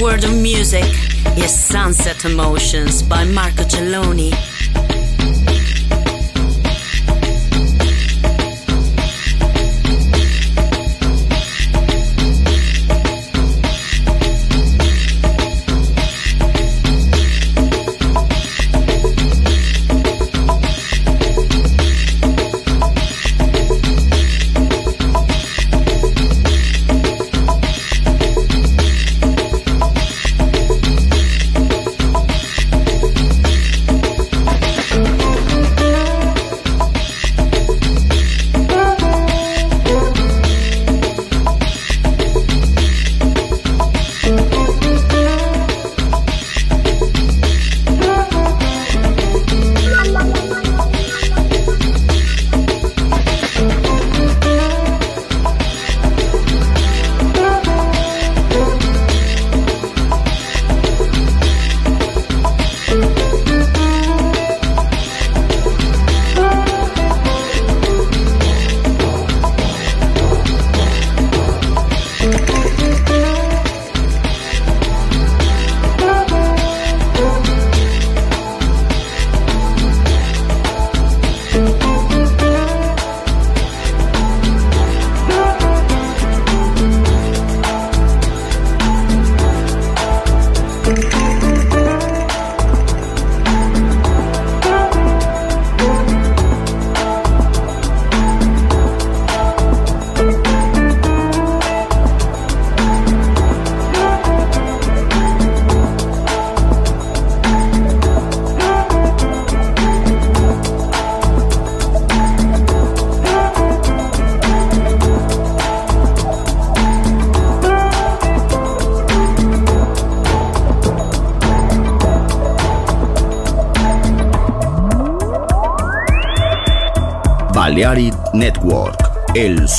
World of Music. Is Sunset Emotions by Marco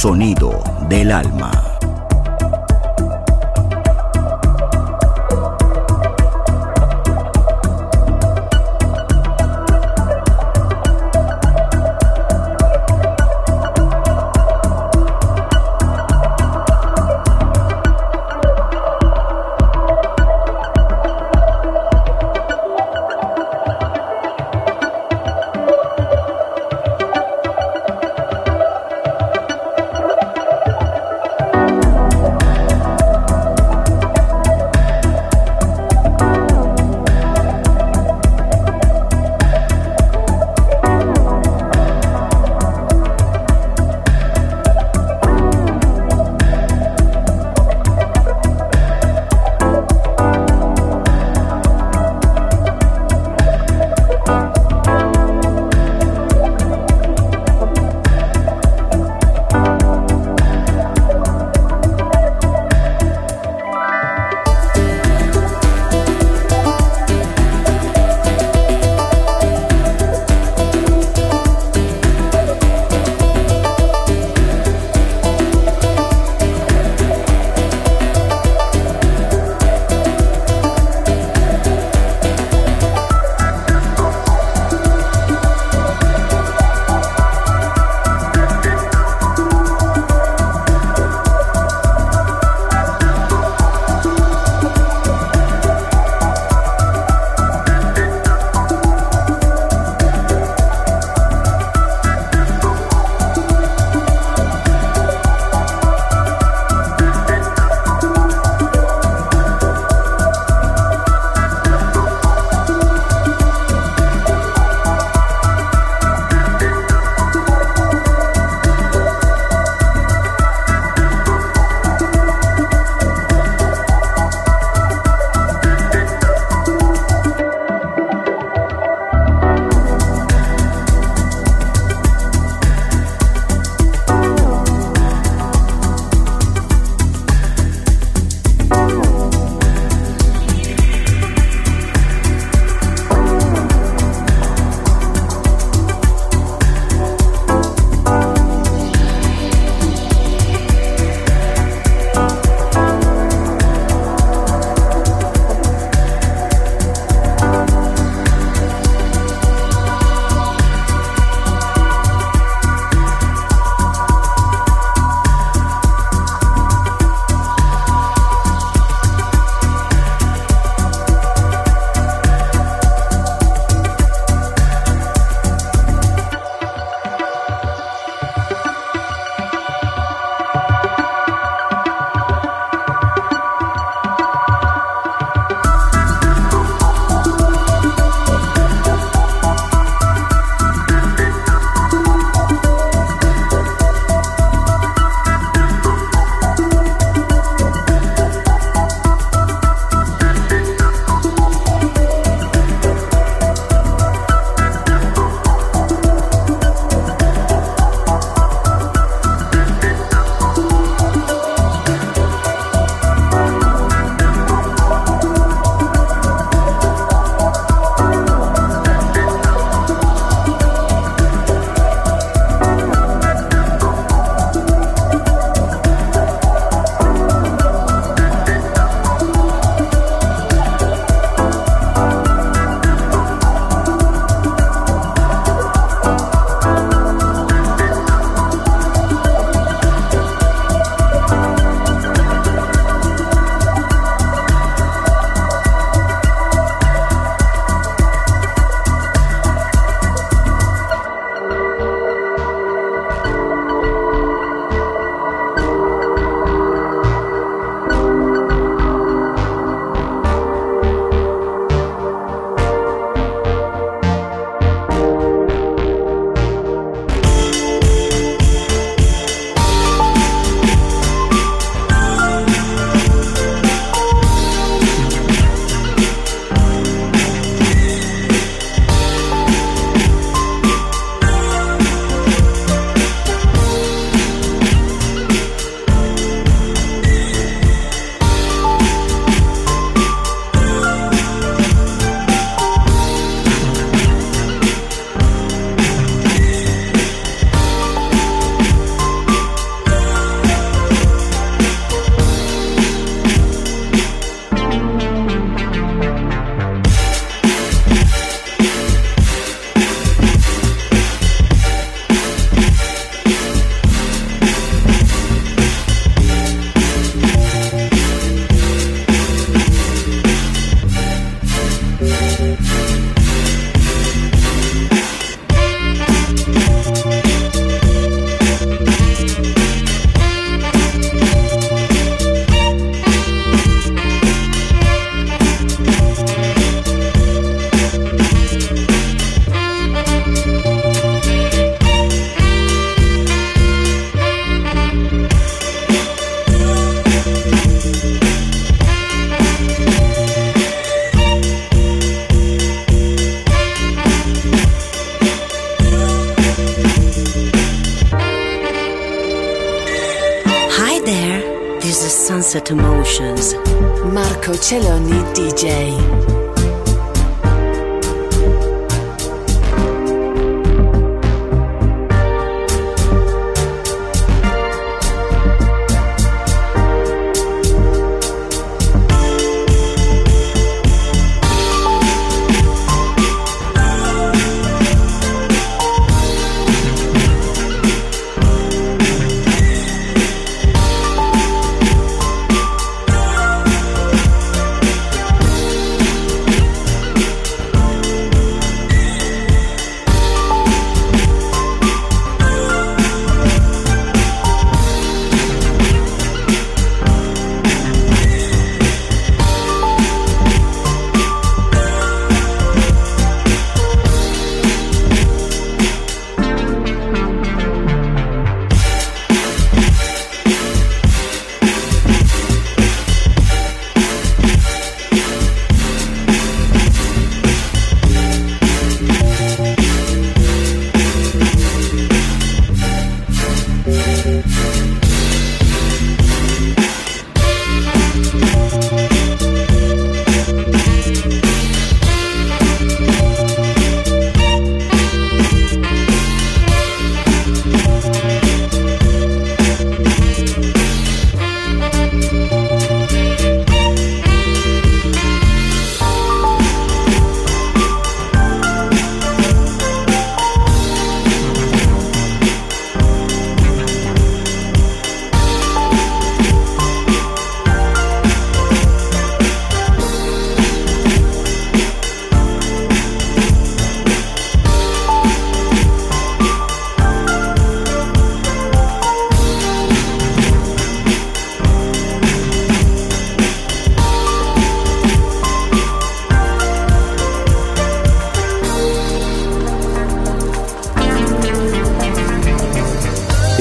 sonido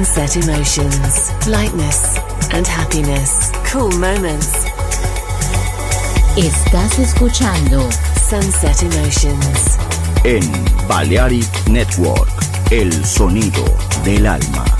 Sunset emotions, lightness, and happiness. Cool moments. Estás escuchando Sunset Emotions. En Balearic Network, el sonido del alma.